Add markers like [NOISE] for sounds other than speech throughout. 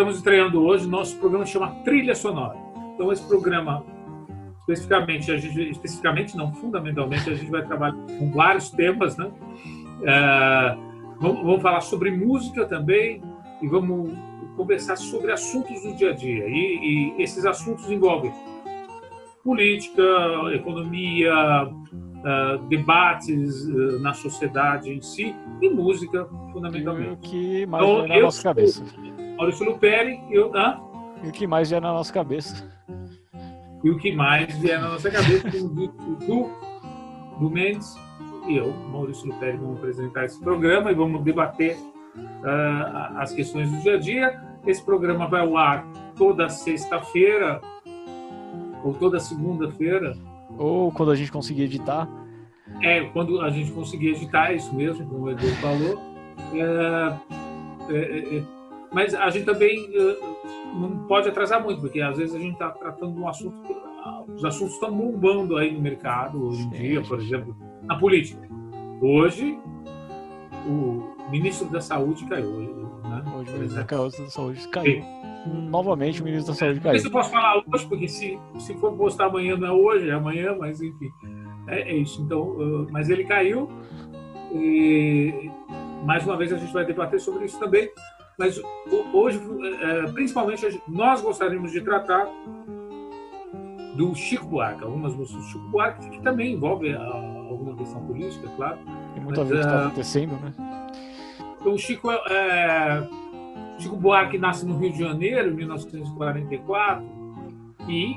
estamos estreando hoje, nosso programa chama Trilha Sonora. Então, esse programa, especificamente, a gente, especificamente não, fundamentalmente, a gente vai trabalhar com vários temas, né? É, vamos, vamos falar sobre música também e vamos conversar sobre assuntos do dia a dia. E, e esses assuntos envolvem política, economia, uh, debates uh, na sociedade em si e música, fundamentalmente. E o que mais então, na nossa cabeça. Maurício Luperi, eu. Ah? E o que mais vier na nossa cabeça. E o que mais vier na nossa cabeça, o Du, Du Mendes e eu, Maurício Luperi, vamos apresentar esse programa e vamos debater uh, as questões do dia a dia. Esse programa vai ao ar toda sexta-feira ou toda segunda-feira. Ou quando a gente conseguir editar. É, quando a gente conseguir editar, é isso mesmo, como o Edu falou. É, é, é, é mas a gente também uh, não pode atrasar muito, porque às vezes a gente está tratando de um assunto. Uh, os assuntos estão bombando aí no mercado hoje em dia, por exemplo, na política. Hoje, o ministro da Saúde caiu. Né? Hoje o ministro da Saúde caiu. Sim. Novamente o ministro da Saúde caiu. Se eu posso falar hoje, porque se, se for postar amanhã não é hoje, é amanhã, mas enfim. É, é isso. Então, uh, mas ele caiu. E mais uma vez a gente vai debater sobre isso também. Mas hoje, uh, principalmente, nós gostaríamos de tratar do Chico Buarque, algumas músicas do Chico Buarque, que também envolve alguma questão política, claro. Tem muito mas, a ver com o que está acontecendo, né? Então, o Chico é, Chico Buarque nasce no Rio de Janeiro, em 1944, e,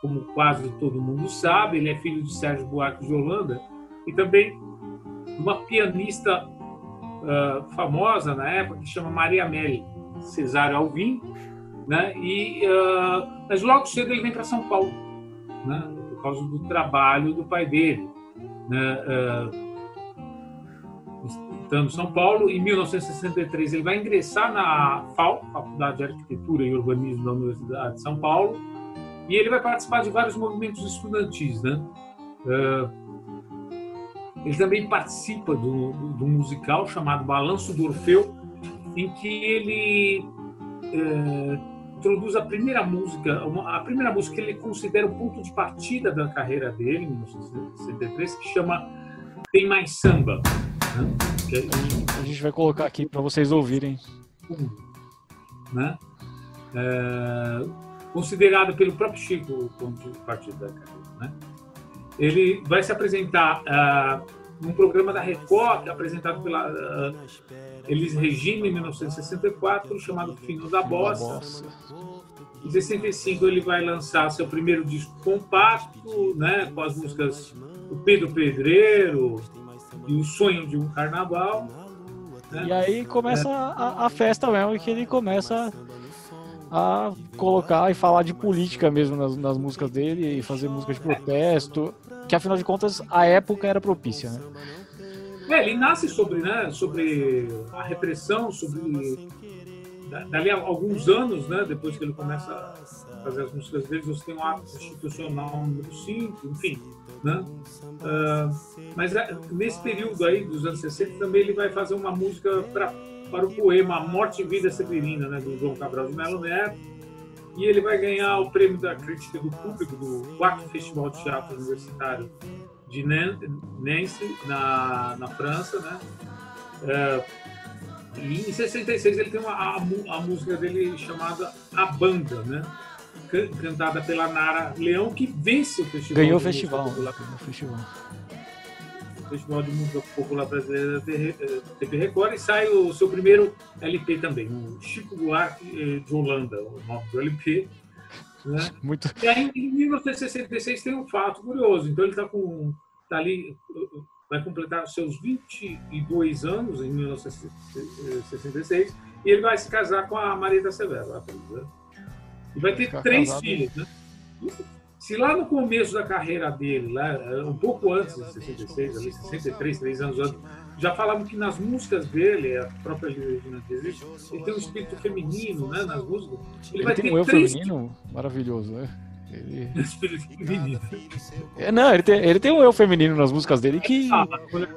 como quase todo mundo sabe, ele é filho de Sérgio Buarque de Holanda e também uma pianista uh, famosa na época que chama Maria Amélie Cesário Alvim, né? E uh, mas logo cedo ele vem para São Paulo, né? Por causa do trabalho do pai dele, né? Uh, estando em São Paulo. Em 1963, ele vai ingressar na FAO, Faculdade de Arquitetura e Urbanismo da Universidade de São Paulo, e ele vai participar de vários movimentos estudantis. Né? Uh, ele também participa do, do, do, musical chamado Balanço do Orfeu, em que ele uh, introduz a primeira música, uma, a primeira música que ele considera o ponto de partida da carreira dele, em 1963, que chama Tem Mais Samba. A gente vai colocar aqui para vocês ouvirem. Né? É, considerado pelo próprio Chico o ponto de partida da carreira. Né? Ele vai se apresentar uh, num programa da Record, apresentado pela uh, Elis Regina, em 1964, chamado Fino da Bossa. Em 65 ele vai lançar seu primeiro disco compacto, né, com as músicas do Pedro Pedreiro, e o sonho de um carnaval. Né? E aí começa é. a, a, festa mesmo, que ele começa a colocar e falar de política mesmo nas, nas músicas dele e fazer música de protesto, que afinal de contas a época era propícia, né? É, ele nasce sobre, né, sobre a repressão, sobre dali a alguns anos, né, depois que ele começa a fazer as músicas dele, você tem um ato institucional número 5, enfim, né? Uh, mas é, nesse período aí dos anos 60 também ele vai fazer uma música pra, para o poema Morte e Vida Severina, né, do João Cabral de Melo Neto, e ele vai ganhar o prêmio da crítica do público do quarto Festival de Teatro Universitário de Nancy, na, na França, né? Uh, e em 66 ele tem uma, a, a música dele chamada A Banda, né? cantada pela Nara Leão, que vence o festival. Ganhou o festival. Ganhou o festival. Festival de Música Popular Brasileira da TV Record e sai o seu primeiro LP também, o Chico Buarque eh, de Holanda, o nome do LP. Né? [LAUGHS] Muito... E aí, em 1966 tem um fato curioso. Então ele está com tá ali vai completar seus 22 anos em 1966 e ele vai se casar com a Maria da Severo. Né? E vai ter três filhos, né? Se lá no começo da carreira dele, lá, um pouco antes de 66, ali, 63, três anos antes, já falavam que nas músicas dele, a própria Regina existe, ele tem um espírito feminino né, nas músicas. Ele, ele vai tem ter um eu três... feminino maravilhoso, né? Ele... [LAUGHS] Espírito feminino. É, não, ele tem, ele tem um eu feminino nas músicas dele que. Ah,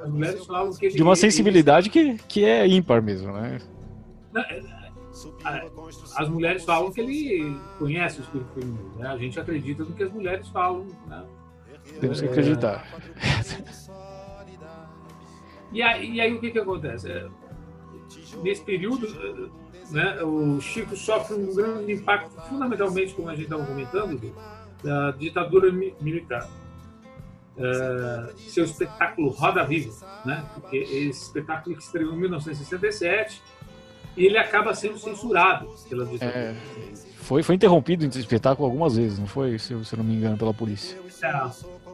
as mulheres falavam que ele, de uma sensibilidade que, que é ímpar mesmo, né? Não, é, as mulheres falam que ele conhece o espírito feminino. Né? A gente acredita no que as mulheres falam. Né? Temos que acreditar. E aí, e aí o que, que acontece? É, nesse período, né, o Chico sofre um grande impacto, fundamentalmente, como a gente estava comentando, da ditadura militar. É, seu espetáculo Roda Viva, né? porque esse espetáculo que estreou em 1967 e ele acaba sendo censurado pela. É, foi, foi interrompido esse espetáculo algumas vezes, não foi, se eu, se eu não me engano, pela polícia.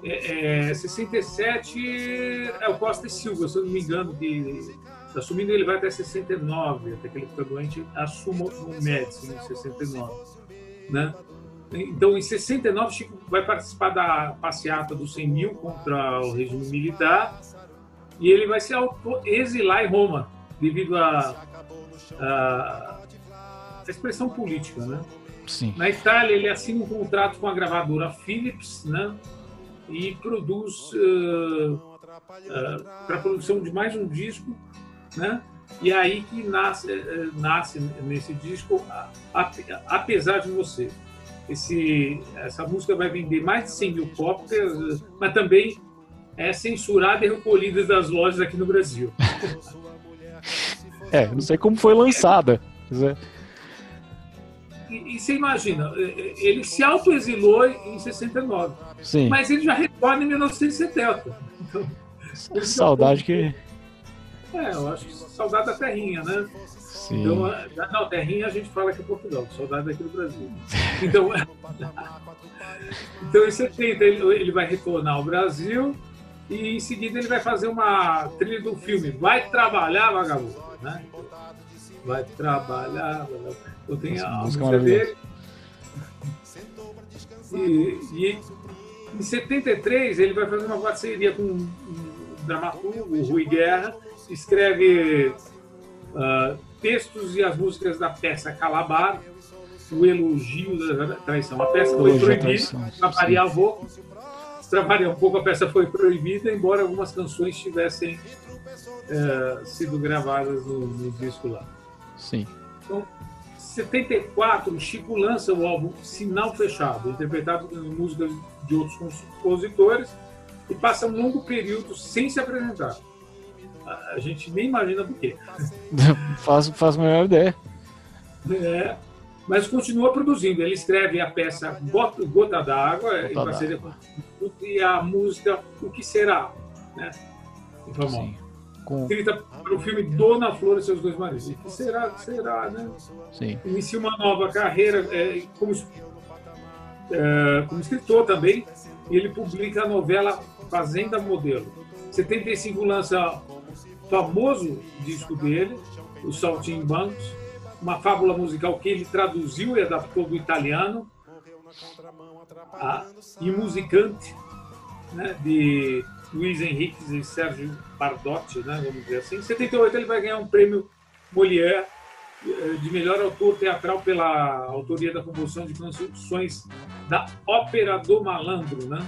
É, é, 67 é o Costa e Silva, se eu não me engano, que assumindo ele vai até 69, até que ele fica doente, assuma o Médici em 69, né? Então, em 69, Chico vai participar da passeata dos 100 mil contra o regime militar e ele vai se exilar em Roma devido a, a, a expressão política, né? Sim. Na Itália, ele assina um contrato com a gravadora Philips, né? E produz uh, uh, para a produção de mais um disco, né? E é aí que nasce, uh, nasce nesse disco, apesar de você. Esse, essa música vai vender mais de 100 mil cópias, mas também é censurada e recolhida das lojas aqui no Brasil. [LAUGHS] é, não sei como foi lançada. E, e você imagina, ele se autoexilou em 69. Sim. Mas ele já retorna em 1970. Então, saudade que. É, eu acho que saudade da terrinha, né? Sim. Então, não, terrinha a gente fala que é Portugal, saudade daqui do Brasil. Então, [LAUGHS] então em 70 ele, ele vai retornar ao Brasil e em seguida ele vai fazer uma trilha do filme Vai Trabalhar, Vagabundo. Né? Vai trabalhar, vagabundo. Eu tenho a música dele. E, e, em 73 ele vai fazer uma parceria com um dramaturgo, o Rui Guerra, escreve uh, textos e as músicas da peça Calabar, o elogio da traição. A peça foi proibida, para variar um variar um pouco, a peça foi proibida, embora algumas canções tivessem uh, sido gravadas no, no disco lá. Sim. Então, 74, o Chico lança o álbum Sinal Fechado, interpretado com músicas de outros compositores, e passa um longo período sem se apresentar. A gente nem imagina por quê. [LAUGHS] faz, faz a melhor ideia. É, mas continua produzindo. Ele escreve a peça Gota, Gota d'Água, em parceria com e a música O Que Será, né? Sim com... escrita para o filme Dona Flor e seus dois maridos. O que será, que será, né? Sim. Inicia uma nova carreira é, como, é, como escritor também, e ele publica a novela Fazenda Modelo. Em 75 lança famoso disco dele, O Saltimbancos, uma fábula musical que ele traduziu e adaptou do italiano, a, e musicante, né, de Luiz Henrique e Sérgio Bardotti, né, vamos dizer assim. Em 78 ele vai ganhar um prêmio Molière eh, de melhor autor teatral pela autoria da composição de canções da Ópera do Malandro, né?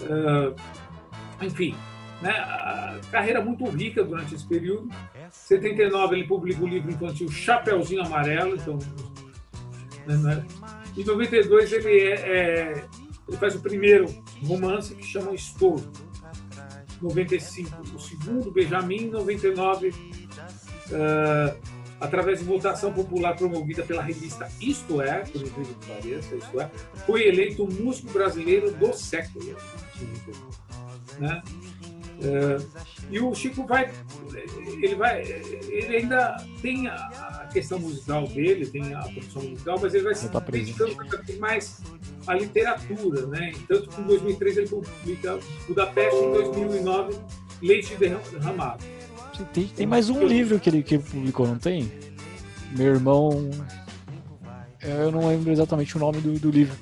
Uh, enfim, né, a carreira muito rica durante esse período. Em 79 ele publica o livro infantil Chapeuzinho Amarelo, então, né, né? em 92 ele, é, é, ele faz o primeiro romance que chama Estouro. 95, o segundo, Benjamin, 99, uh, através de votação popular promovida pela revista Isto É, por incrível que pareça, Isto É, foi eleito o músico brasileiro do século. Né? Uh, e o Chico vai, ele vai, ele ainda tem a, questão musical dele, tem a produção musical, mas ele vai se dedicando mais à literatura, né? Tanto que em 2003 ele publica Budapeste, em 2009 Leite Derramado. Tem, tem mais um livro que ele, que publicou, não tem? Meu irmão. Eu não lembro exatamente o nome do, do livro.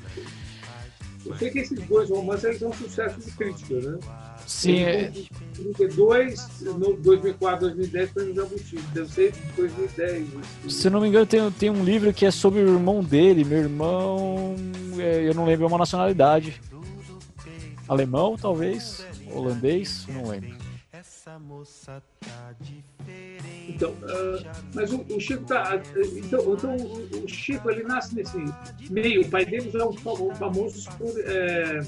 Eu sei que esses dois romances são um sucesso de crítica, né? Sim. É... 32, no 2004, 2010 foi no Jabuti. Deve ser 2010. Se não me engano, tem, tem um livro que é sobre o irmão dele. Meu irmão, é, eu não lembro uma nacionalidade. Alemão, talvez. Holandês, não lembro. Essa moça tá diferente. Então, uh, mas o, o Chico tá. Então, então o, Chico ele nasce nesse meio. O pai dele é um famoso, é,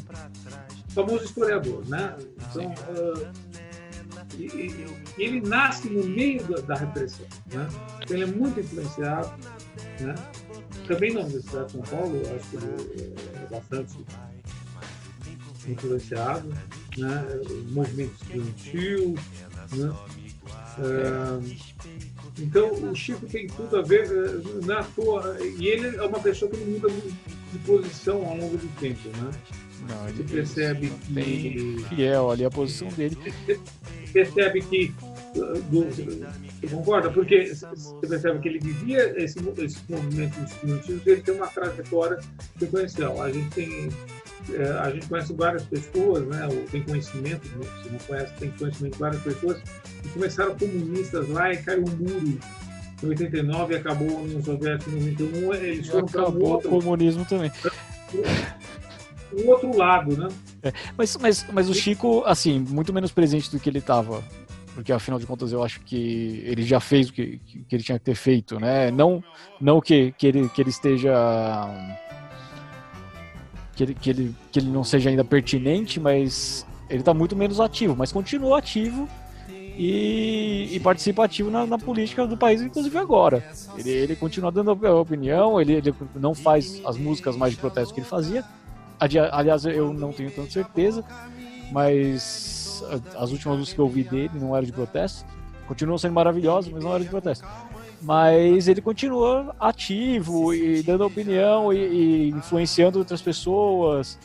famoso historiador, né? Então, uh, e, e, ele nasce no meio da, da repressão, né? Então, ele é muito influenciado, né? Também na Universidade de São Paulo, acho que ele é bastante influenciado, né? O movimento estudantil, né? É, então, o Chico tem tudo a ver é, na toa. E ele é uma pessoa que não muda de posição ao longo do tempo, né? Não, ele Você percebe que. Bem fiel ali a posição dele. Percebe que. Você concorda? Porque você percebe que ele vivia esse, esse movimento estudantil, ele tem uma trajetória sequencial. A gente tem é, a gente conhece várias pessoas, né, ou tem conhecimento, né, se não conhece, tem conhecimento de várias pessoas, que começaram comunistas lá e caiu um muro em 89 e acabou a União Soviética em 91, eles foram para o comunismo também. O outro lado, né? É, mas, mas, mas o Chico, assim, muito menos presente do que ele estava porque afinal de contas eu acho que ele já fez o que, que ele tinha que ter feito, né? Não, não que, que, ele, que ele esteja que ele, que ele, que ele não seja ainda pertinente, mas ele está muito menos ativo, mas continua ativo e, e participativo na, na, política do país, inclusive agora. Ele, ele continua dando opinião, ele, ele não faz as músicas mais de protesto que ele fazia. Aliás, eu não tenho tanta certeza, mas as últimas músicas que eu ouvi dele não eram de protesto. Continuam sendo maravilhosas, mas não eram de protesto mas ele continua ativo e dando opinião e, e influenciando outras pessoas.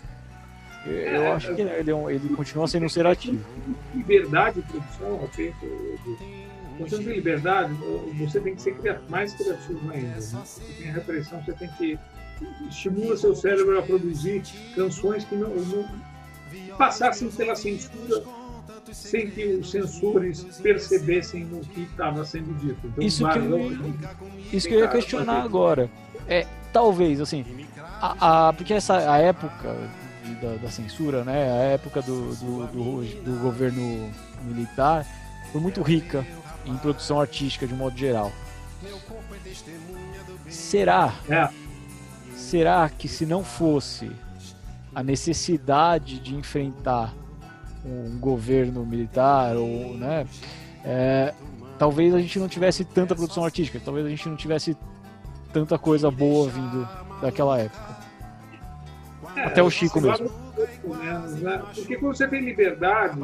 Eu é, acho que ele, é ele continua sendo um ser ativo. Liberdade de produção, ok? Você tem liberdade, você tem que ser mais criativo ainda. Né? Você tem a repressão, você tem que estimula seu cérebro a produzir canções que não, não passassem pela censura sem que os sensores percebessem o que estava sendo dito. Então, isso que eu, isso que eu ia questionar agora. É, talvez, assim, a, a, porque essa a época da, da, censura, né, a época do, do, do, do governo militar foi muito rica em produção artística de um modo geral. Será? É. Será que se não fosse a necessidade de enfrentar um governo militar ou, né, é, talvez a gente não tivesse tanta produção artística, talvez a gente não tivesse tanta coisa boa vindo daquela época. É, Até o Chico mesmo. né? Porque quando você tem liberdade,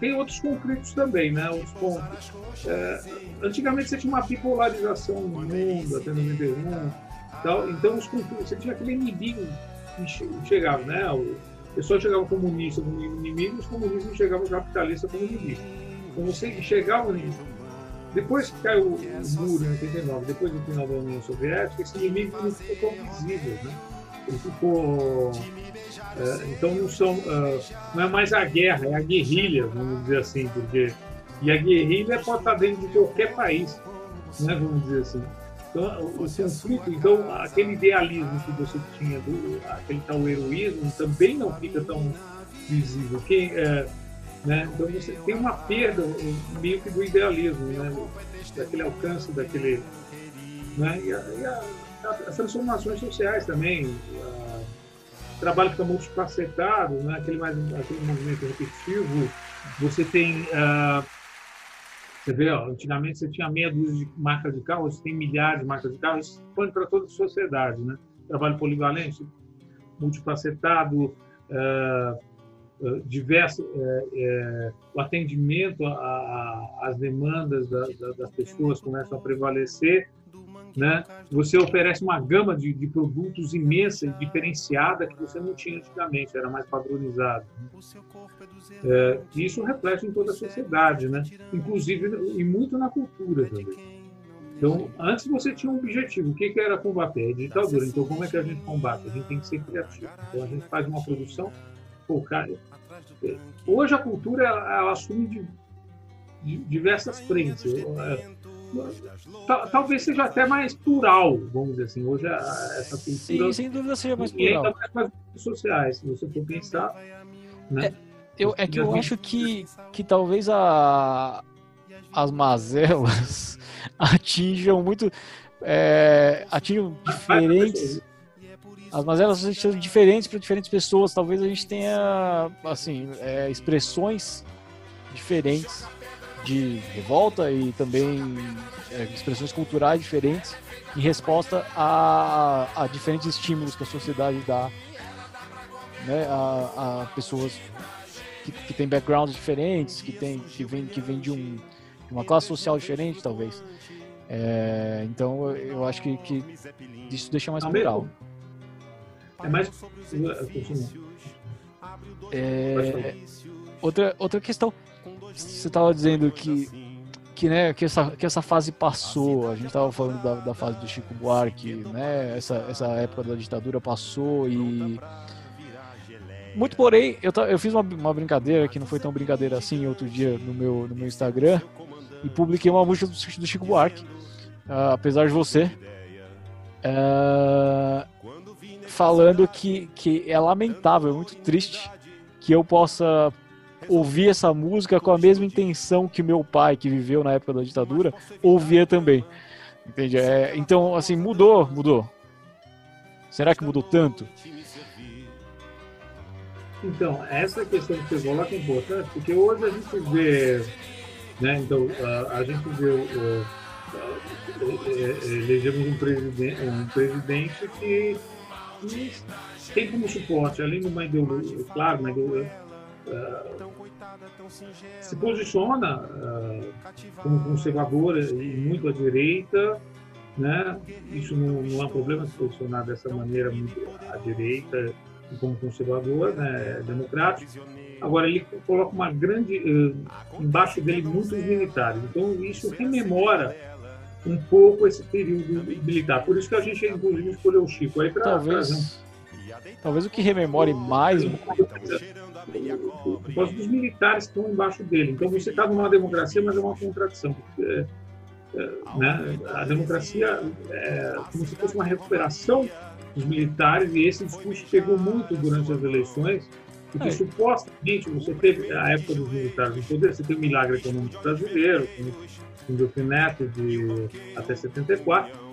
tem outros conflitos também, né? Os pontos. É, antigamente você tinha uma bipolarização no mundo, até 91. Então, então você tinha aquele inimigo que chegava, né? O, pessoas chegavam comunista como inimigo, os comunistas chegavam capitalista como inimigo. Então você enxergava nisso. Depois que caiu o muro em 89, depois do final da União Soviética, esse inimigo não ficou tão visível, né? Ele ficou. É, então não são, uh, não é mais a guerra, é a guerrilha, vamos dizer assim, porque e a guerrilha pode estar dentro de qualquer país, né? Vamos dizer assim. O conflito, então, aquele idealismo que você tinha, do, aquele tal heroísmo, também não fica tão visível. É, né? Então, você tem uma perda meio que do idealismo, né? daquele alcance, daquele. Né? E, a, e a, as transformações sociais também. o trabalho fica multifacetado, né? aquele, mais, aquele movimento repetitivo. Você tem. Uh, você vê, ó, antigamente você tinha meia dúzia de marcas de carro, você tem milhares de marcas de carro, isso expande para toda a sociedade, né? Trabalho polivalente, multifacetado, uh, uh, diverso, uh, o atendimento às demandas da, da, das pessoas começam a prevalecer né? Você oferece uma gama de, de, produtos imensa e diferenciada que você não tinha antigamente, era mais padronizado. É, isso reflete em toda a sociedade, né? inclusive e muito na cultura também. Então, antes você tinha um objetivo, o que, que era combater? A ditadura. Então, como é que a gente combate? A gente tem que ser criativo. Então, a gente faz uma produção focada. É, hoje a cultura ela, ela assume de, de diversas frentes. É, talvez seja até mais plural, vamos dizer assim. Hoje essa cultura. Sim, sem dúvida seja mais plural. E ainda mais sociais, se você for pensar. Né? É, eu, é que eu acho que, que talvez a, as mazelas [LAUGHS] atinjam muito. É, atinjam diferentes. As mazelas são diferentes para diferentes pessoas. Talvez a gente tenha, assim, é, expressões diferentes de revolta e também é, expressões culturais diferentes em resposta a, a, diferentes estímulos que a sociedade dá né, a, a pessoas que, que têm backgrounds diferentes, que, tem, que vêm que vem de, um, de uma classe social diferente, talvez. É, então eu acho que, que isso deixa mais plural. É mais. É, outra, outra questão. Você estava dizendo que, que, né, que, essa, que essa fase passou. A gente estava falando da, da fase do Chico Buarque, né? Essa, essa época da ditadura passou e. Muito porém, eu, eu fiz uma, uma brincadeira que não foi tão brincadeira assim outro dia no meu, no meu Instagram e publiquei uma música do, do Chico Buarque, uh, apesar de você. Uh, falando que, que é lamentável, é muito triste que eu possa ouvir essa música com a mesma intenção que meu pai, que viveu na época da ditadura, ouvia também. Entende? É, então, assim, mudou, mudou. Será que mudou tanto? Então, essa questão que você coloca é importante, porque hoje a gente vê, né, então, a, a gente vê o, elegemos um presidente, um presidente que e tem como suporte, além de uma ideologia, claro, uma ideologia, uh, se posiciona uh, como conservadora e muito à direita, né? Isso não, não é um problema se posicionar dessa maneira muito à direita e como conservador, né? democrático. Agora ele coloca uma grande uh, embaixo dele muitos militares. Então isso rememora um pouco esse período militar. Por isso que a gente, inclusive, escolheu o Chico aí para talvez, talvez o que rememore mais o causa dos militares que estão embaixo dele. Então você está numa democracia, mas é uma contradição. Porque, é, né, a democracia é como se fosse uma recuperação dos militares e esse discurso pegou muito durante as eleições porque é. supostamente você teve a época dos militares no poder, você tem o milagre econômico brasileiro, com com Delfim Neto de até 74.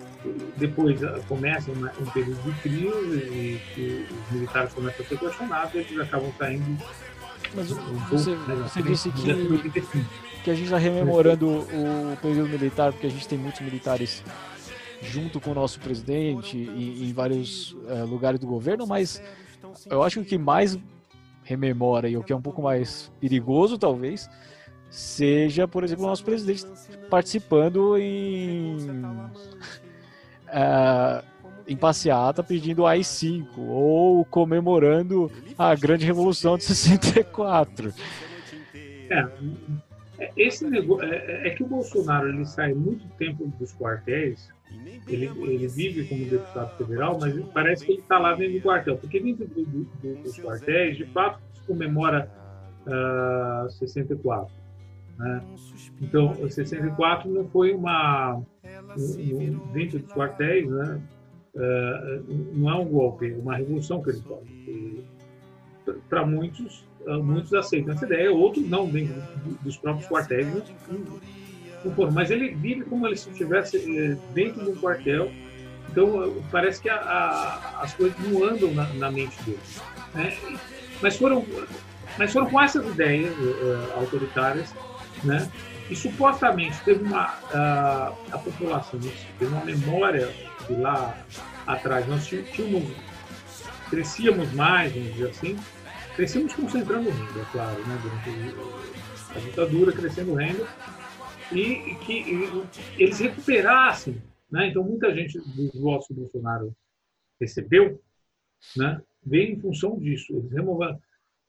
Depois ah, começa um período de crise e que os militares começam a ser questionados e eles acabam saindo. Mas um você, pouco, né, você disse que, que a gente está rememorando o período militar, porque a gente tem muitos militares junto com o nosso presidente e em vários é, lugares do governo, mas eu acho que o que mais rememora e o que é um pouco mais perigoso, talvez, seja, por exemplo, o nosso presidente participando em, uh, em passeata pedindo AI-5 ou comemorando a grande revolução de 64. É, é, esse negócio, é, é, é, que o Bolsonaro ele sai muito tempo dos quartéis, ele, ele vive como deputado federal, mas parece que ele está lá dentro do quartel, porque dentro do, do, dos quartéis, de fato, comemora uh, ah, 64 né? Então, o 64 não foi uma. Dentro dos quartéis, né? Uh, não é um golpe, é uma revolução que eles fazem. Para muitos, uh, muitos aceitam essa ideia, outros não, dentro dos próprios quartéis. Não Mas ele vive como se estivesse uh, dentro de um quartel. Então, parece que a, a, as coisas não andam na, na mente dele. Né? Mas, foram, mas foram com essas ideias autoritárias né? E supostamente teve uma a, a população teve uma memória de lá atrás nós tínhamos crescíamos mais, vamos dizer assim, crescíamos concentrando renda, é claro, né? Durante a ditadura, crescendo renda e, e que e, eles recuperassem, né? Então muita gente dos votos que o Bolsonaro recebeu, né? Veio em função disso. Eles removeram.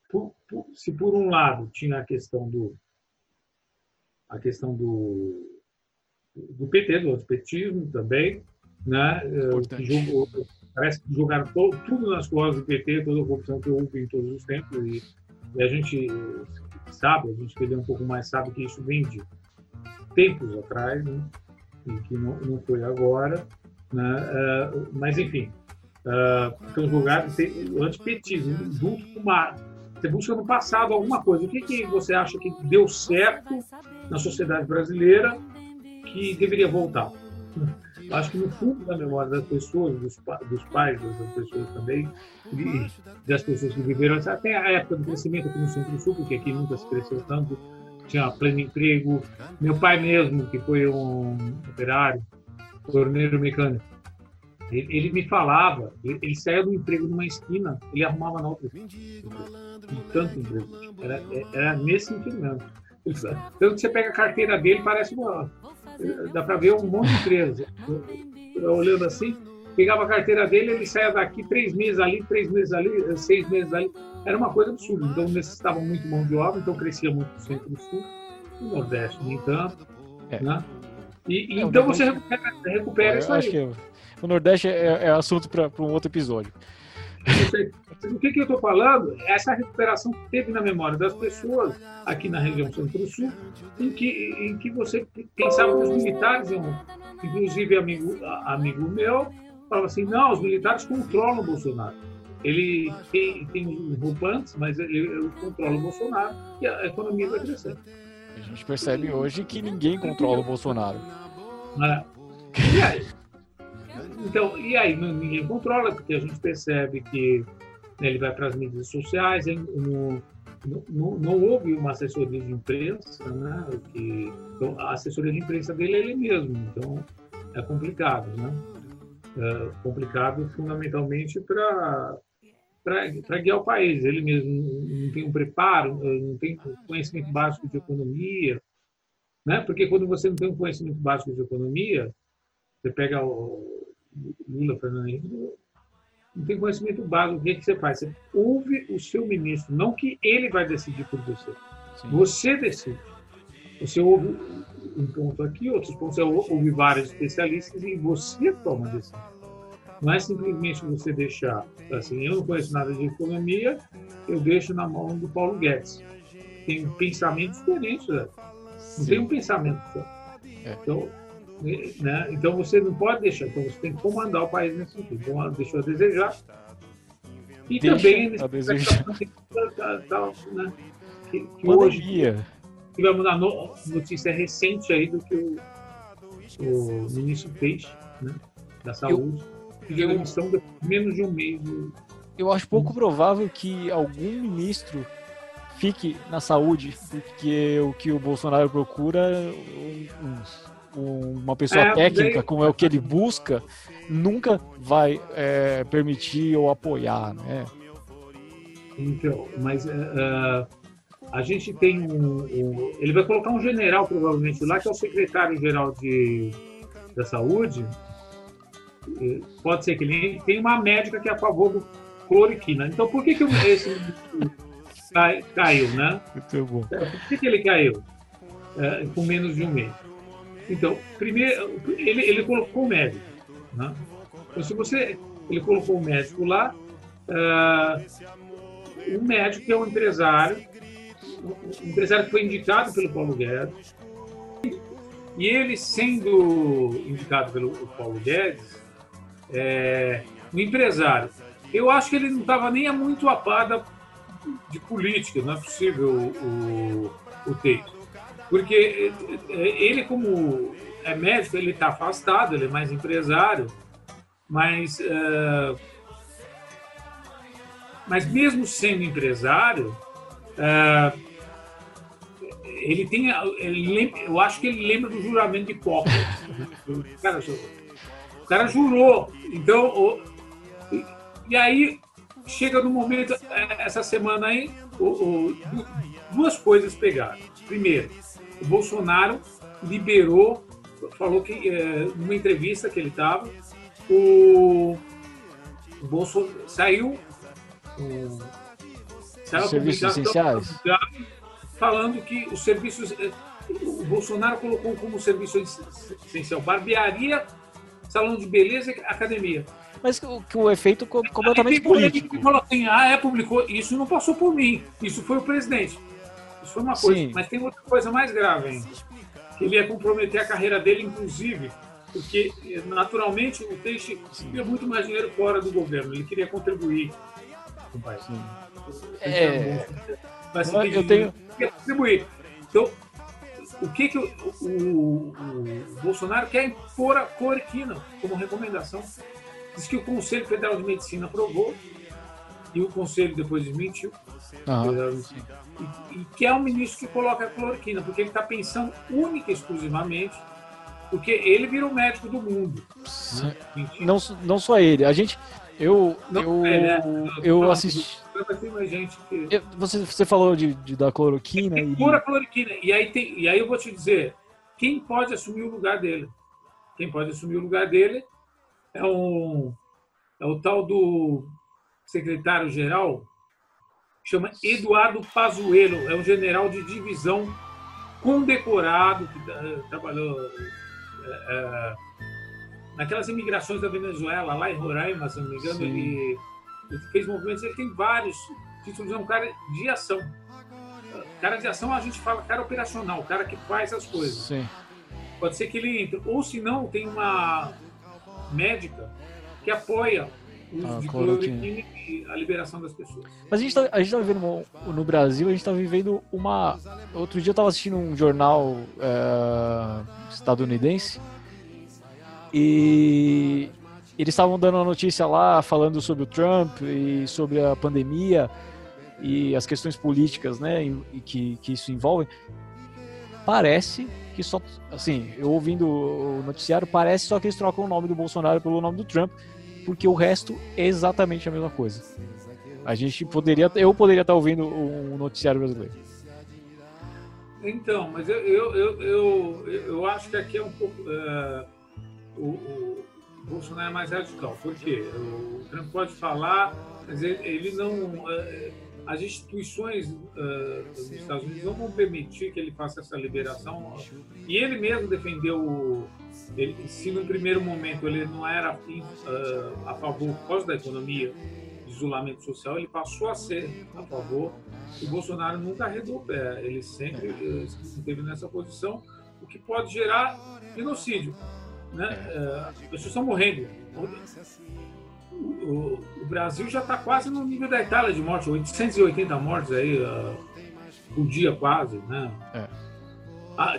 Por, por, se por um lado tinha a questão do a questão do, do PT, do antipetismo também, né? Eh, jogou, parece que jogaram todo, tudo nas costas do PT, toda a corrupção que houve em todos os tempos, e, e a gente sabe, a gente que é um pouco mais sabe que isso vem de tempos atrás, né? e que não, não foi agora, né? Uh, mas enfim, uh, eh, são jogados o antipetismo junto com uma Você busca no passado alguma coisa. O que, que você acha que deu certo na sociedade brasileira que deveria voltar? Acho que no fundo da memória das pessoas, dos, dos pais das pessoas também, e das pessoas que viveram, até a época do crescimento aqui no Centro-Sul, porque aqui nunca se cresceu tanto, tinha pleno emprego. Meu pai mesmo, que foi um operário, torneiro mecânico, ele, ele me falava, ele, ele, saía do emprego numa esquina, ele arrumava na outra esquina. Tanto emprego. Era, era nesse sentido mesmo. Tanto que você pega a carteira dele, parece uma. Dá para ver um monte de empresa. Olhando assim, pegava a carteira dele, ele saía daqui três meses ali, três meses ali, seis meses ali. Era uma coisa absurda. Então necessitava muito mão de obra, então crescia muito no centro-sul, no nordeste, nem tanto. É. Né? E, é, então você recupera, recupera isso aí. o Nordeste é, é assunto para um outro episódio. O que, que eu estou falando? Essa recuperação que teve na memória das pessoas aqui na região centro-sul, em que, em que você pensava que os militares, inclusive amigo, amigo meu, falava assim: não, os militares controlam o Bolsonaro. Ele tem, tem roupantes, mas ele, ele controla o Bolsonaro e a economia vai crescer. A gente percebe hoje que ninguém controla o Bolsonaro. É. E aí? Então, e aí ninguém controla, porque a gente percebe que ele vai para as mídias sociais, não, não, não, houve uma assessoria de imprensa, né? Que, então, a assessoria de imprensa dele é ele mesmo, então é complicado, né? É complicado fundamentalmente para para guiar o país. Ele mesmo não tem um preparo, não tem conhecimento básico de economia, né? Porque quando você não tem um conhecimento básico de economia, você pega o Lula, Fernando Henrique, não tem conhecimento básico. O que, é que você faz? Você ouve o seu ministro, não que ele vai decidir por você. Sim. Você decide. Você ouve um ponto aqui, outros pontos, você ouve vários especialistas e você toma a decisão. Não é simplesmente você deixar, assim, eu não conheço nada de economia, eu deixo na mão do Paulo Guedes. Tem um pensamento diferente, né? não tem um pensamento só. É. Então, né? então você não pode deixar, então você tem que comandar o país nesse sentido. Então, deixou a desejar. E Deixa também a desejar. Tá, tá, né? que, que hoje tivemos a notícia recente aí do que o, o ministro fez né? da saúde. Eu pediu demissão de menos de um mês. Eu acho pouco provável que algum ministro fique na saúde, porque o que o Bolsonaro procura, um, um, uma pessoa é, técnica, como é o que ele busca, nunca vai é, permitir ou apoiar, né? Então, mas uh, a gente tem um, um, Ele vai colocar um general, provavelmente, lá, que é o secretário-geral de, da Saúde, pode ser que ele tem uma médica que é a favor do cloriquina. Então, por que, que esse [LAUGHS] caiu, né? Bom. Por que, que ele caiu é, com menos de um mês? Então, primeiro, ele, ele colocou o médico. Né? Então, se você. Ele colocou o médico lá, uh, o médico é um empresário, um empresário que foi indicado pelo Paulo Guedes, e ele sendo indicado pelo Paulo Guedes, é, empresário. Eu acho que ele não estava nem muito a par de política, não é possível o, o, o texto. Porque é, ele, como é médico, ele está afastado, ele é mais empresário, mas, é, mas mesmo sendo empresário, ele tem, ele lembra, eu acho que ele lembra do juramento de Hipócrates. [LAUGHS] Cara, o cara jurou. Então, o, e, e, aí chega no momento, essa semana aí, o, o, duas coisas pegaram. Primeiro, o Bolsonaro liberou, falou que é, numa entrevista que ele estava, o, o Bolsonaro saiu. O, saiu serviços essenciais? Falando que os serviços. É, o Bolsonaro colocou como serviço essencial barbearia salão de beleza e academia. Mas que, que o efeito completamente político. Que falou assim, ah, é, publicou. Isso não passou por mim. Isso foi o presidente. Isso foi uma coisa. Sim. Mas tem outra coisa mais grave ainda. Que ele ia comprometer a carreira dele, inclusive, porque naturalmente o Teixe queria muito mais dinheiro fora do governo. Ele queria contribuir com o país. É. Mas Eu- eu tenho- quer distribuir. Então, o que, que o, o- o Bolsonaro quer impor a cloroquina como recomendação? Diz que o Conselho Federal de Medicina aprovou e o Conselho depois desmentiu. Aham. E, e que é o ministro que coloca a cloroquina, porque ele está pensando única e exclusivamente, porque ele virou médico do mundo. Né? Não, não só ele. A gente. Eu. Não, eu, é, né? eu Não, assisti. Que. eu- Você, você falou de, de- da cloroquina e. pura cloroquina. E aí, tem, e aí eu vou te dizer, quem pode assumir o lugar dele? Quem pode assumir o lugar dele é, um, é o tal do secretário-geral, chama Eduardo Pazuello, é um general de divisão condecorado, que eh, trabalhou eh, naquelas imigrações da Venezuela, lá em Roraima, se não me engano, ele, ele fez movimentos, ele tem vários títulos, é um cara de ação. Cara de ação, a gente fala cara operacional, cara que faz as coisas. Sim. Pode ser que ele entre. Ou se não, tem uma médica que apoia o uso A de cloroquina. cloroquina e a liberação das pessoas. Mas a gente, tá, a gente tá vivendo uma- no Brasil, a gente tá vivendo uma. Outro dia eu tava assistindo um jornal é, estadunidense e eles estavam dando uma notícia lá falando sobre o Trump e sobre a pandemia e as questões políticas, né, e que, que isso envolve. Parece que só, assim, eu ouvindo o noticiário, parece só que eles trocam o nome do Bolsonaro pelo nome do Trump, porque o resto é exatamente a mesma coisa. A gente poderia, eu poderia estar ouvindo um noticiário brasileiro. Então, mas eu, eu, eu, eu, acho que aqui é um pouco. eh, o, o Bolsonaro é mais radical. Por quê? O Trump pode falar, mas ele, não. eh, as instituições eh, dos Estados Unidos não vão permitir que ele faça essa liberação. E ele mesmo defendeu. o- Ele, se no primeiro momento ele não era eh, a favor por causa da economia, isolamento social, ele passou a ser a favor. O Bolsonaro nunca arredou o pé, ele sempre eh, esteve nessa posição, o que pode gerar genocídio. Né? Eh, As pessoas estão morrendo. O, o- o Brasil já está quase no nível da Itália de morte, 880 mortes aí eh, por dia quase. Né? É.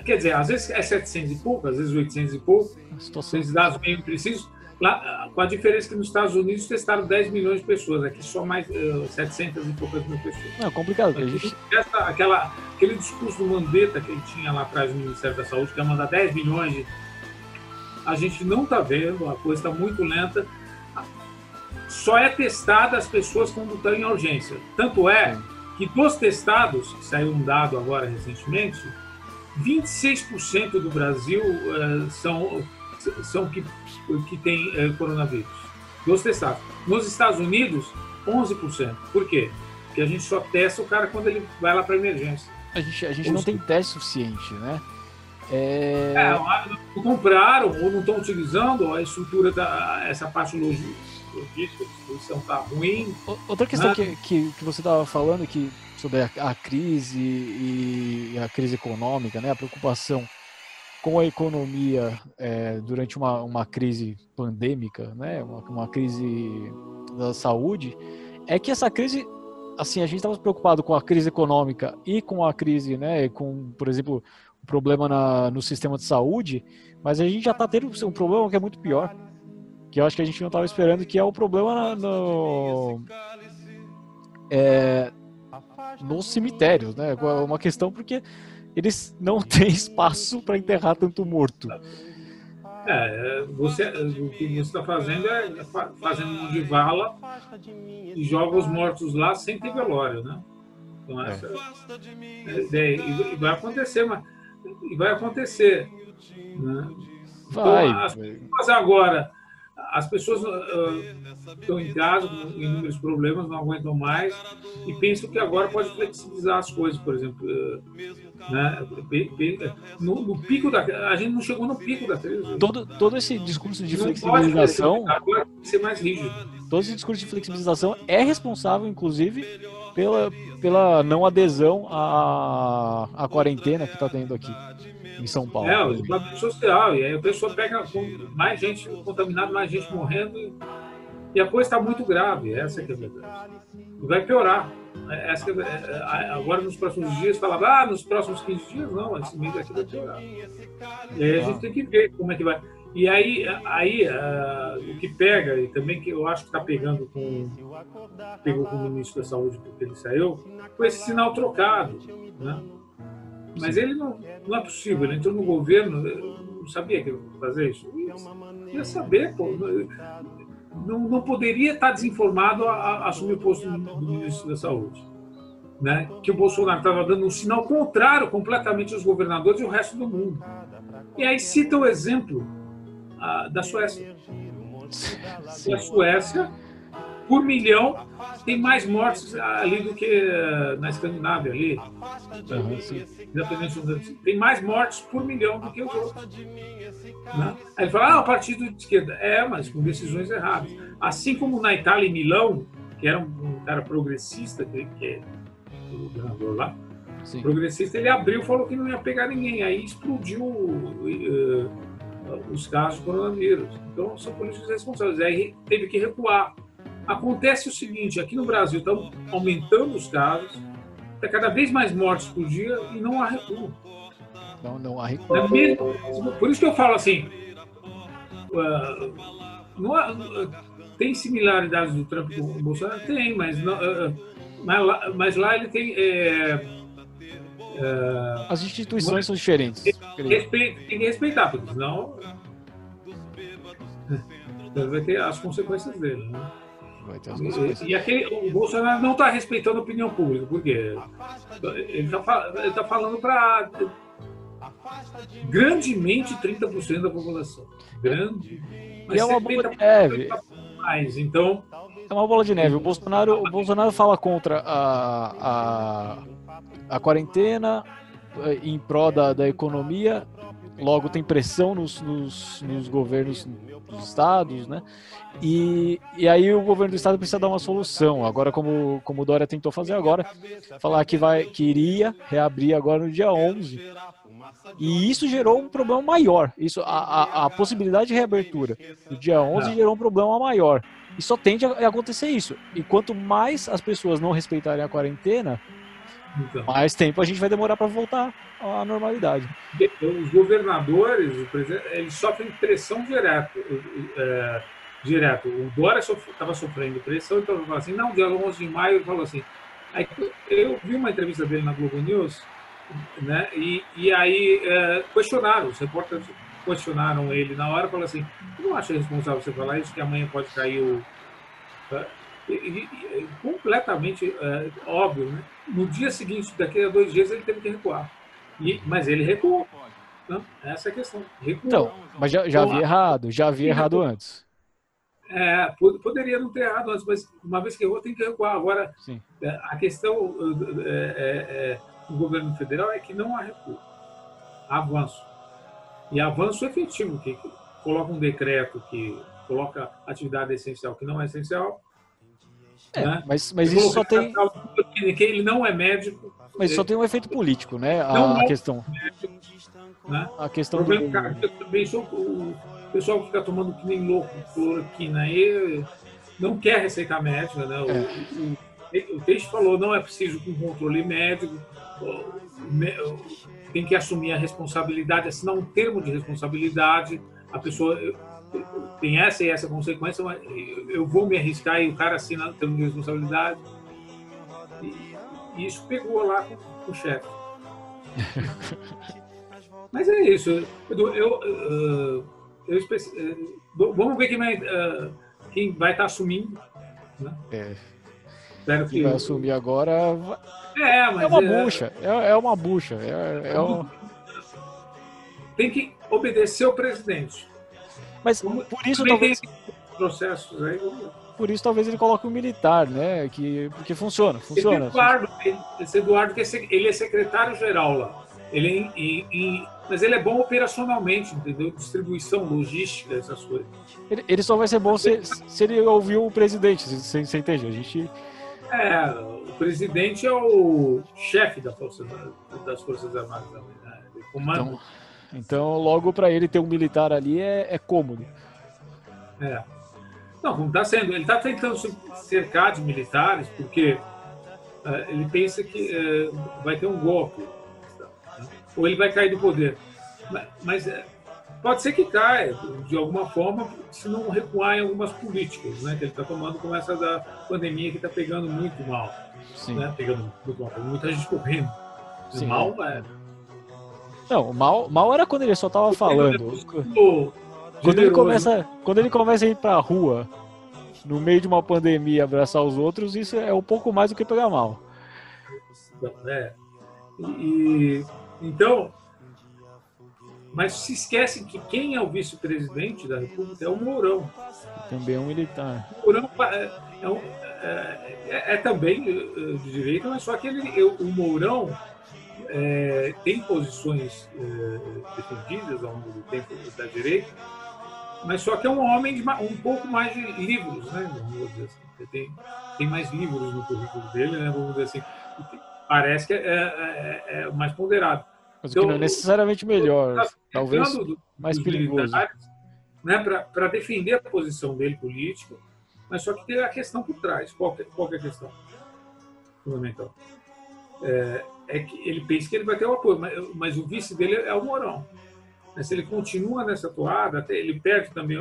Quer dizer, às vezes é 700 e pouco, às vezes 800 e pouco, esses dados bem precisos, lá, com a diferença que nos Estados Unidos testaram 10 milhões de pessoas, aqui só mais eh, 700 e poucas mil pessoas. não, é complicado, porque a gente Essa, aquela, aquele discurso do Mandetta que ele tinha lá atrás no Ministério da Saúde, que ia mandar 10 milhões de. A gente não está vendo, a coisa está muito lenta. Só é testada as pessoas quando estão em urgência. Tanto é que dos testados, saiu um dado agora recentemente, 26% do Brasil eh, são, são que, que tem eh, coronavírus. Dos testados. Nos Estados Unidos, 11%. Por quê? Porque a gente só testa o cara quando ele vai lá para emergência. a gente, a gente não tem teste suficiente, né? É, É, não compraram ou não estão utilizando a estrutura da essa parte logística, a distribuição está ruim. Outra questão Ah. que, que, que você estava falando que sobre a, a crise e a crise econômica, né? A preocupação com a economia é, durante uma, uma crise pandêmica, né? Uma, uma crise da saúde, é que essa crise, assim, a gente estava preocupado com a crise econômica e com a crise, né? Com, por exemplo, o problema na, no sistema de saúde, mas a gente já está tendo um problema que é muito pior, que eu acho que a gente não estava esperando, que é o problema no, é, nos cemitérios, né? É uma questão porque eles não [LAUGHS] têm espaço para enterrar tanto morto. É, você, o que você está fazendo é fa- fazendo um de vala e joga os mortos lá sem ter velório, né? Então, É. essa é ideia. E, vai acontecer, mas e vai acontecer. Né? Vai. Então, as- Mas agora, as pessoas ah, estão em casa com inúmeros problemas, não aguentam mais e pensam que agora pode flexibilizar as coisas, por exemplo. ah, né? No, no pico da a gente não chegou no pico da crise. todo, todo esse discurso de Não flexibilização, agora tem que ser mais rígido. todo esse discurso de flexibilização é responsável, inclusive, pela, pela não adesão à, à quarentena que está tendo aqui em São Paulo. É, o isolamento social. E aí a pessoa pega mais gente contaminada, mais gente morrendo. E, a coisa está muito grave, essa é a verdade. E vai piorar. Essa, é, é, agora, nos próximos dias, falava, ah, nos próximos 15 dias, não, esse mês aqui vai piorar. E aí a gente tem que ver como é que vai. E aí, aí uh, o que pega, e também que eu acho que está pegando com. pegou com o ministro da Saúde porque ele saiu, foi esse sinal trocado. Né? Mas ele não, não é possível, ele entrou no governo, não sabia que ia fazer isso. Ia, saber, pô. Não, não poderia estar desinformado a, a assumir o posto do ministro da Saúde. Né? Que o Bolsonaro estava dando um sinal contrário completamente aos governadores e o resto do mundo. E aí cita o exemplo ah, da Suécia. E a Suécia, por milhão, tem mais mortes ali do que eh, na Escandinávia ali. Uhum, tem mais mortes por milhão do que os outros. Né? Aí ele fala, ah, o partido de esquerda. É, mas com decisões erradas. Assim como na Itália, em Milão, que era um, cara progressista, que, é o governador lá, Sim. progressista, ele abriu e falou que não ia pegar ninguém. Aí explodiu uh, os casos de coronavírus. Então, são políticos responsáveis. Aí teve que recuar. Acontece o seguinte: aqui no Brasil estão aumentando os casos, está cada vez mais mortes por dia e não há recuo. Não, não há recuo. É mesmo, por isso que eu falo assim: uh, há, uh, tem similaridades do Trump com o Bolsonaro? Tem, mas, não, uh, mas, lá, mas lá ele tem. É, as instituições são diferentes. Respeita, tem que respeitar, porque senão [LAUGHS] vai ter as consequências dele. Né? Vai ter. E, e aquele, o Bolsonaro não está respeitando a opinião pública, porque ele está tá falando para grandemente 30% da população. Grande. Mas e é uma bola de neve. Mais, então. É uma bola de neve. O Bolsonaro, o Bolsonaro fala contra a, a a quarentena eh, em prol da, da economia, logo tem pressão nos, nos, nos, governos dos estados, né? E, e aí o governo do estado precisa dar uma solução. Agora, como, como o Dória tentou fazer agora, falar que, vai, que iria reabrir agora no dia 11. E isso gerou um problema maior. Isso, a, a, a possibilidade de reabertura no dia 11 gerou um problema maior. E só tende a acontecer isso. E quanto mais as pessoas não respeitarem a quarentena, então. Mais tempo a gente vai demorar para voltar à normalidade. Os governadores, eles sofrem pressão direta. É, direto. O Dória estava sofrendo pressão, então ele falou assim, não, dia 11 de maio, ele falou assim. Aí, eu vi uma entrevista dele na Globo News, né, e, e aí é, questionaram, os repórteres questionaram ele na hora, falaram assim, não acha responsável você falar isso, que amanhã pode cair o completamente é, óbvio, né? No dia seguinte, daqui a dois dias, ele teve que recuar. E, mas ele recuou. Não, essa é a questão. Recuou. Então, mas já, já havia errado, já havia errado antes. É, poderia não ter errado antes, mas uma vez que errou, tem que recuar. Agora, Sim. É, a questão é, é, é, do governo federal é que não há recuo, há avanço. E avanço efetivo, que coloca um decreto que coloca atividade essencial que não é essencial, é, né? mas, mas isso só tem. Ele não é médico. Mas só tem um efeito político, né? A, a questão. Médico, né? A questão. O problema, do... também sou, o pessoal que fica tomando que nem louco cloroquina aí não quer receita médica, né? O, é. o, o texto falou não é preciso com controle médico, tem que assumir a responsabilidade, assinar um termo de responsabilidade. A pessoa tem essa e essa consequência, mas eu vou me arriscar e o cara assina tendo responsabilidade. E, e isso pegou lá com, com o chefe. [LAUGHS] mas é isso. Eu, eu, eu, eu vamos ver quem vai, quem vai estar assumindo. Né? É. Espero que quem vai assumir agora é, mas é uma é, bucha. É, é uma bucha. É, é um... Tem que obedecer ao presidente. Mas por isso talvez. Processos aí. Por isso talvez ele coloque um militar, né? Que, porque funciona, funciona. Esse Eduardo, esse Eduardo ele é secretário-geral lá. Ele é, e, e, mas ele é bom operacionalmente, entendeu? Distribuição, logística, essas coisas. Ele, ele só vai ser bom se, se ele ouvir o presidente, você, entende? A gente. É, o presidente é o chefe da força, das Forças Armadas também, né? Ele comanda. Então... Então, logo para ele ter um militar ali é, é cômodo. É. Não, como está sendo. Ele está tentando se cercar de militares porque uh, ele pensa que uh, vai ter um golpe. Né? Ou ele vai cair do poder. Mas, mas uh, pode ser que caia, de alguma forma, se não recuar em algumas políticas né, que ele está tomando, como essa da pandemia que está pegando muito mal. Sim. Né, pegando muito mal. Muita gente correndo. Sim. Mal é. Não, mal, mal era quando ele só tava falando. Quando ele começa, quando ele começa a ir pra rua, no meio de uma pandemia, abraçar os outros, isso é um pouco mais do que pegar mal. É. E, então, mas se esquecem que quem é o vice-presidente da República é o Mourão. Também é um militar. O Mourão é, é, é, é também eh, de direita, mas só que ele, o Mourão é, tem posições é, defendidas ao longo do tempo da direita, mas só que é um homem de um pouco mais de livros, né? Vamos dizer assim. Tem, tem mais livros no currículo dele, né? Vamos dizer assim. Parece que é, é, é, é mais ponderado. Mas então, que não é necessariamente melhor, tá talvez do, mais perigoso. Né, Para defender a posição dele política, mas só que tem a questão por trás. Qual, qual é a questão fundamental? É, é que ele pensa que ele vai ter o apoio, mas, mas o vice dele é o Mourão. Mas se ele continua nessa toada, ele perde também,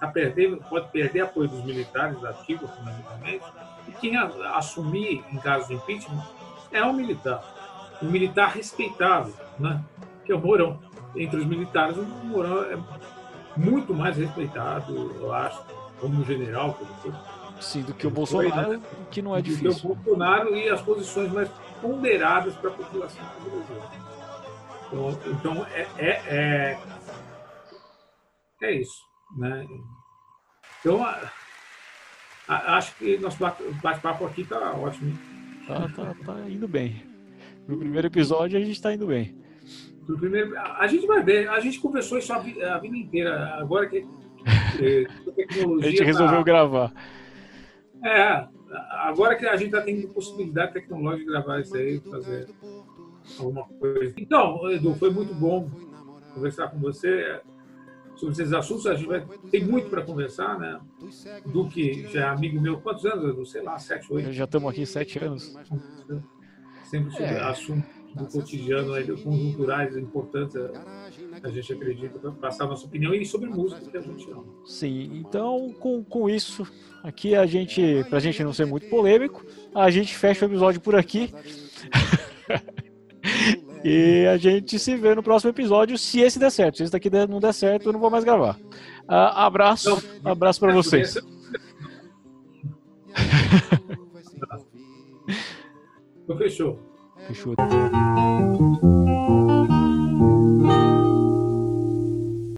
tá perdendo, pode perder apoio dos militares ativos, fundamentalmente, e quem assumir em caso de impeachment é um militar, um militar respeitável, né? que é o Mourão. Entre os militares, o Mourão é muito mais respeitado, eu acho, como general, como Sim, do que o Bolsonaro, né? que não é difícil. Do que o Bolsonaro e as posições mais ponderadas para a população brasileira. Então, então é, é, é, é, isso. Né? Então, a, a, acho que nosso bate-papo aqui está ótimo. Tá, tá, tá indo bem. No primeiro episódio a gente está indo bem. No primeiro, a gente vai ver. A gente conversou isso a, a vida inteira. Agora que, [LAUGHS] que a tecnologia. a gente resolveu tá, gravar. É, agora que a gente está tendo possibilidade tecnológica de gravar isso aí, fazer alguma coisa. Então, Edu, foi muito bom conversar com você sobre esses assuntos. A gente vai, tem muito para conversar, né? Do que já é amigo meu, quantos anos, Edu? Sei lá, sete, oito. Já estamos aqui sete anos. Sempre sobre é. assuntos do cotidiano, aí, conjunturais importantes, a gente acredita, para passar a nossa opinião e sobre música que a gente ama. Sim, então com, com isso, aqui a gente, para a gente não ser muito polêmico, a gente fecha o episódio por aqui. [LAUGHS] E a gente se vê no próximo episódio, se esse der certo. Se esse daqui não der certo, eu não vou mais gravar. Uh, abraço, abraço para vocês. [LAUGHS] Então, fechou. Fechou.